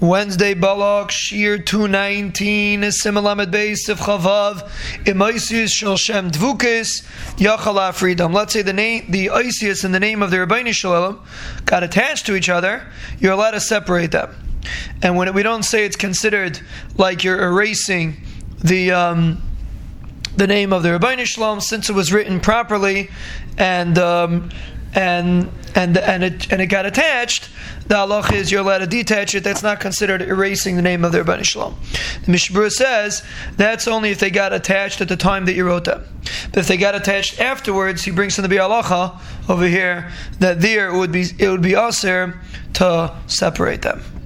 Wednesday Balak Shir 219 Simalamed Beis of Chavav Imaisius Shem Dvukis Yachala Freedom. Let's say the name the Isis and the name of the Rabbeinu Shalom got attached to each other, you're allowed to separate them. And when we don't say it's considered like you're erasing the um, the name of the Rabbeinu Shalom since it was written properly and um, and and and it and it got attached, the halach is you're allowed to detach it. That's not considered erasing the name of their Rebbeinu Shalom. The Mishnah says that's only if they got attached at the time that you wrote them. But if they got attached afterwards, he brings in the Biur Halacha over here that there it would be it would be aser to separate them.